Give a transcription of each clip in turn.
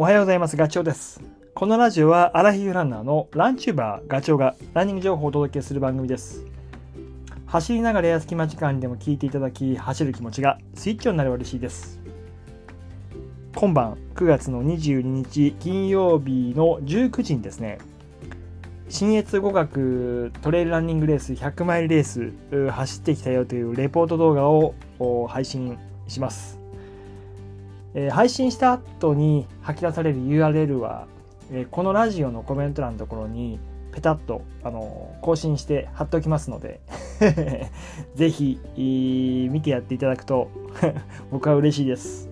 おはようございます。ガチョウです。このラジオはアラヒフランナーのランチューバーガチョウがランニング情報をお届けする番組です。走りながらや隙間時間でも聞いていただき、走る気持ちがスイッチオンになれば嬉しいです。今晩9月の22日金曜日の19時にですね、新越語学トレイルランニングレース100マイルレース走ってきたよというレポート動画を配信します。えー配信した後に吐き出される URL は、えーこのラジオのコメント欄のところにペタッと、あのー更新して貼っておきますので ぜひ、見てやっていただくと 僕は嬉しいです。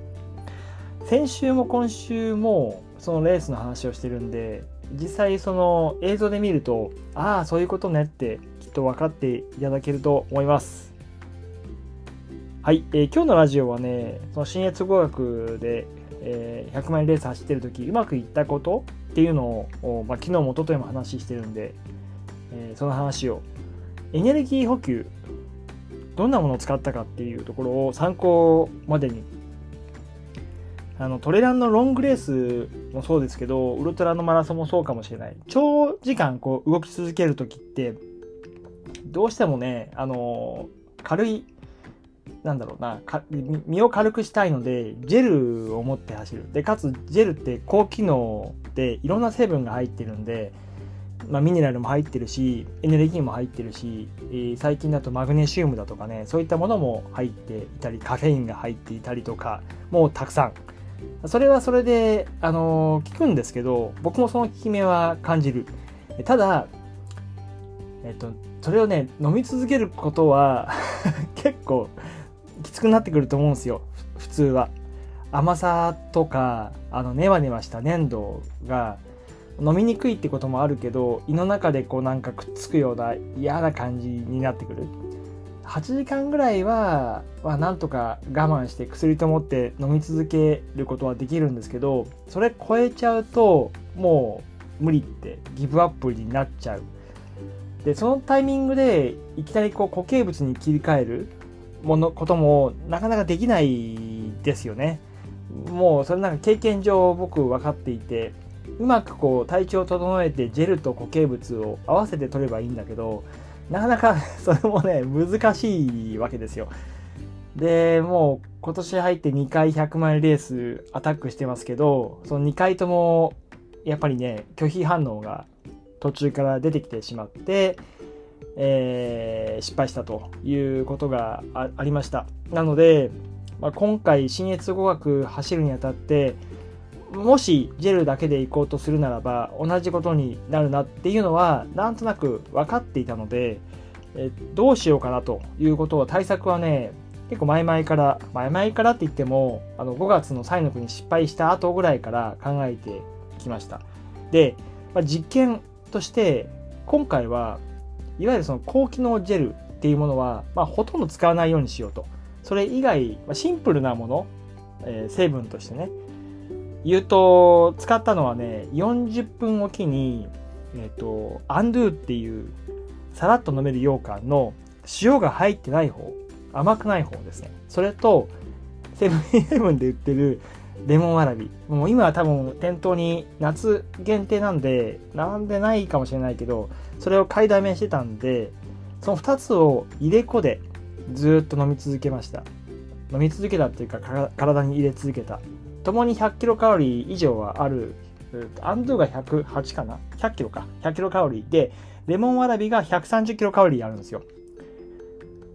先週も今週もそのレースの話をしてるんで実際その映像で見るとああそういうことねってきっと分かっていただけると思います。はい、えー今日のラジオはね、その新越語学で、えー100マイルレース走ってる時うまくいったことっていうのを、まあ、昨日も一昨日も話してるんで、えーその話を。エネルギー補給どんなものを使ったかっていうところを参考までにあのトレランのロングレースもそうですけどウルトラのマラソンもそうかもしれない。長時間こう動き続ける時ってどうしてもねあの軽いなんだろうな身を軽くしたいのでジェルを持って走る。でかつジェルって高機能でいろんな成分が入ってるんで、まあ、ミネラルも入ってるしエネルギーも入ってるし、えー最近だとマグネシウムだとかねそういったものも入っていたりカフェインが入っていたりとかもうたくさん。それはそれで、あのー効くんですけど僕もその効き目は感じる。ただえっとそれをね飲み続けることは 結構きつくなってくると思うんですよ。普通は。甘さとかあのネバネバした粘土が飲みにくいってこともあるけど胃の中でこうなんかくっつくような嫌な感じになってくる。8時間ぐらいは、まあ、なんとか我慢して薬と思って飲み続けることはできるんですけどそれ超えちゃうともう無理ってギブアップになっちゃう。でそのタイミングでいきなりこう固形物に切り替える。ものこともなかなかできないですよね。もうそれなんか経験上僕分かっていてうまくこう体調を整えてジェルと固形物を合わせて取ればいいんだけどなかなか それもね難しいわけですよ。でもう今年入って2回100マイルレースアタックしてますけどその2回ともやっぱりね拒否反応が途中から出てきてしまって、えー失敗したということがありました。なので、まあ、今回新越語学走るにあたってもしジェルだけで行こうとするならば同じことになるなっていうのはなんとなく分かっていたので、えどうしようかなということは対策はね結構前々から前々からって言ってもあの5月のサイの国失敗した後ぐらいから考えてきました。で、まあ、実験として今回はいわゆるその高機能ジェルっていうものは、まあ、ほとんど使わないようにしようと。それ以外、まあ、シンプルなもの、えー成分としてね。言うと使ったのはね40分おきにえっ、とアンドゥっていうさらっと飲める羊羹の塩が入ってない方甘くない方ですね。それとセブンイレブンで売ってるレモンわらび。もう今は多分店頭に夏限定なんで並んでないかもしれないけどそれを買いだめしてたんでその2つを入れ子でずっと飲み続けました。飲み続けたっていうか体に入れ続けた。共に100キロカロリー以上はあるアンドゥが108かな？100キロか。100キロカロリーでレモンわらびが130キロカロリーあるんですよ。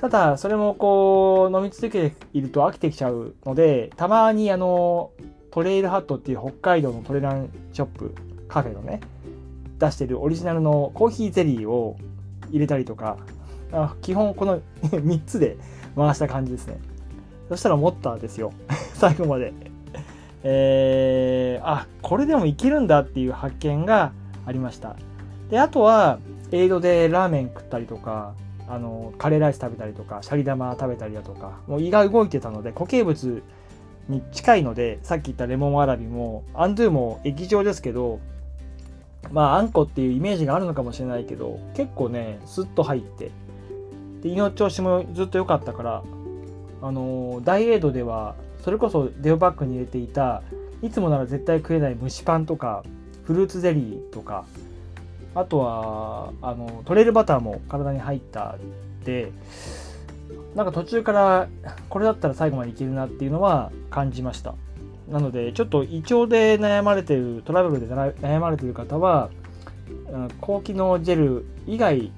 ただそれもこう飲み続けていると飽きてきちゃうのでたまにあのトレイルハットっていう北海道のトレランショップカフェのね出してるオリジナルのコーヒーゼリーを入れたりとか基本この 3つで回した感じですね。そしたら思ったんですよ。最後まで。えー、あこれでもいけるんだっていう発見がありました。であとはエイドでラーメン食ったりとかあのカレーライス食べたりとかシャリ玉食べたりだとかもう胃が動いてたので固形物に近いのでさっき言ったレモンわらびもアンドゥも液状ですけどまああんこっていうイメージがあるのかもしれないけど結構ねスッと入ってで胃の調子もずっと良かったからあのダイエードではそれこそデオバッグに入れていたいつもなら絶対食えない蒸しパンとかフルーツゼリーとかあとはあのトレイルバターも体に入ったでなんか途中からこれだったら最後までいけるなっていうのは感じましたなのでちょっと胃腸で悩まれてるトラブルで悩まれてる方は高機能ジェル以外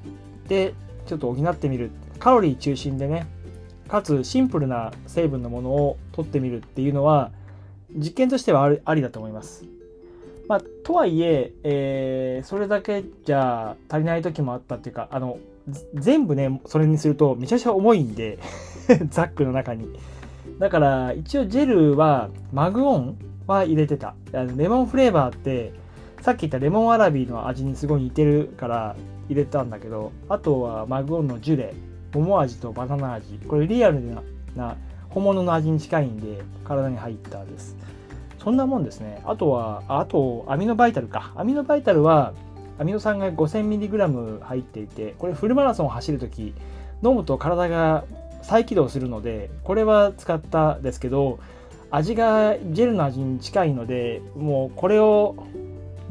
でちょっと補ってみるカロリー中心でねかつシンプルな成分のものを取ってみるっていうのは実験としてはありだと思います。まあ、とはいええー、それだけじゃ足りない時もあったっていうかあの全部ねそれにするとめちゃくちゃ重いんで ザックの中に。だから一応ジェルはマグオンは入れてた。レモンフレーバーってさっき言ったレモンアラビーの味にすごい似てるから入れたんだけどあとはマグオンのジュレ。桃味とバナナ味。これリアルな本物の味に近いんで体に入ったです。そんなもんですね。あとはあとアミノバイタルか。アミノバイタルはアミノ酸が 5000mg 入っていてこれフルマラソンを走るとき飲むと体が再起動するのでこれは使ったですけど味がジェルの味に近いのでもうこれを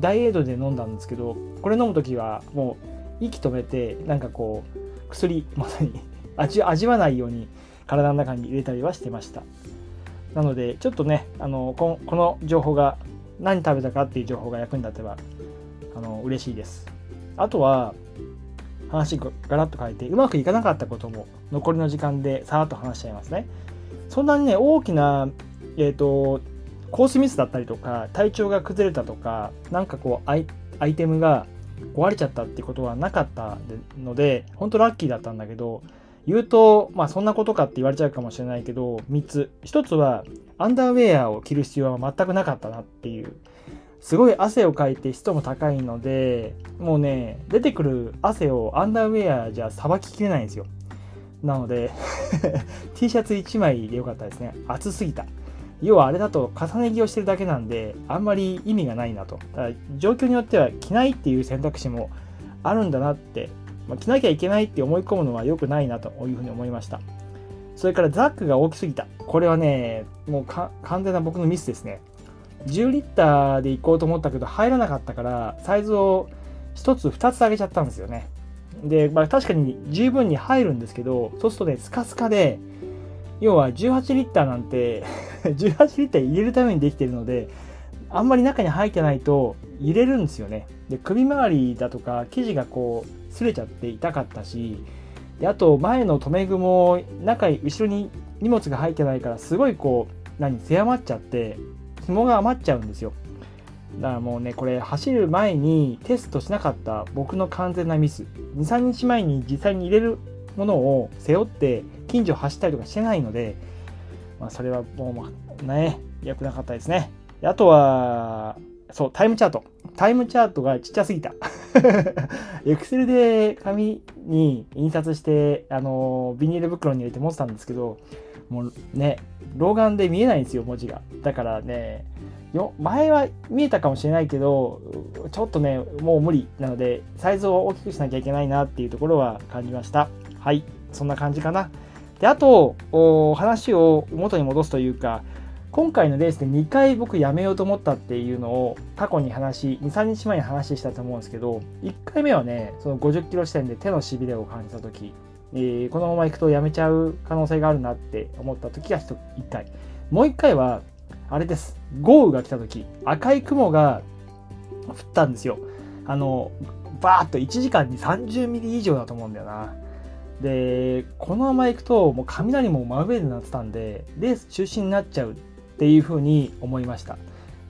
ダイエードで飲んだんですけどこれ飲む時はもう息止めてなんかこう薬まさに味味わないように体の中に入れたりはしてました。なのでちょっとねあのこの情報が何食べたかっていう情報が役に立てばあの嬉しいです。あとは話ガラッと変えてうまくいかなかったことも残りの時間でさらっと話しちゃいますね。そんなにね大きなえっ、ー、とコースミスだったりとか体調が崩れたとかなんかこうアイアイテムが壊れちゃったってことはなかったので本当ラッキーだったんだけど言うとまあそんなことかって言われちゃうかもしれないけど3つ。1つはアンダーウェアを着る必要は全くなかったなっていう。すごい汗をかいて湿度も高いのでもうね出てくる汗をアンダーウェアじゃさばききれないんですよ。なので T シャツ1枚でよかったですね。暑すぎた。要はあれだと重ね着をしてるだけなんであんまり意味がないなと。だ状況によっては着ないっていう選択肢もあるんだなって、まあ、着なきゃいけないって思い込むのは良くないなというふうに思いました。それからザックが大きすぎた。これはねもう完全な僕のミスですね。10リッターで行こうと思ったけど入らなかったからサイズを1つ2つ上げちゃったんですよね。で、まあ、確かに十分に入るんですけどそうするとねスカスカで要は18リッターなんて 18リッター入れるためにできてるのであんまり中に入ってないと入れるんですよね。で首周りだとか生地がこう擦れちゃって痛かったしであと前の留め具も中に後ろに荷物が入ってないからすごいこう何狭まっちゃって紐が余っちゃうんですよ。だからもうねこれ走る前にテストしなかった僕の完全なミス。23日前に実際に入れるものを背負って近所走ったりとかしてないので、まあ、それはもうね、良くなかったですね。あとは、そう、タイムチャート。タイムチャートがちっちゃすぎた。エクセルで紙に印刷して、あの、ビニール袋に入れて持ってたんですけど、もうね、老眼で見えないんですよ、文字が。だからね、よ前は見えたかもしれないけど、ちょっとね、もう無理なので、サイズを大きくしなきゃいけないなっていうところは感じました。はい、そんな感じかな。で、あと、話を元に戻すというか、今回のレースで2回僕やめようと思ったっていうのを過去に話、2、3日前に話したと思うんですけど、1回目はね、その50キロ地点で手のしびれを感じた時、えー、このまま行くとやめちゃう可能性があるなって思った時が1回。もう1回は、あれです。豪雨が来た時、赤い雲が降ったんですよ。あの、バーっと1時間に30ミリ以上だと思うんだよな。で、このまま行くと、もう雷も真上になってたんで、レース中止になっちゃうっていうふうに思いました。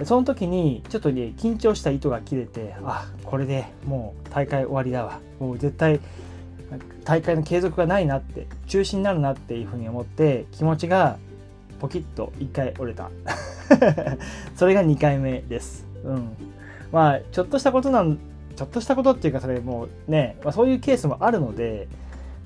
その時に、ちょっとね、緊張した糸が切れて、あ、これでもう大会終わりだわ。もう絶対、大会の継続がないなって、中止になるなっていうふうに思って、気持ちがポキッと1回折れた。それが2回目です。うん。まあ、ちょっとしたことなん、ちょっとしたことっていうか、それもうね、まあ、そういうケースもあるので、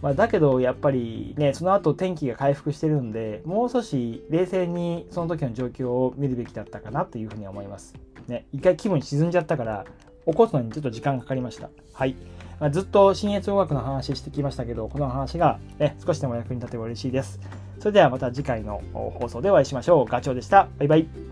まあ、だけどやっぱりねその後天気が回復してるんでもう少し冷静にその時の状況を見るべきだったかなというふうに思います。ね、一回気分沈んじゃったから起こすのにちょっと時間かかりました。はい。まあ、ずっと新越音楽の話してきましたけど、この話が、ね、少しでも役に立てば嬉しいです。それではまた次回の放送でお会いしましょう。ガチョウでした。バイバイ。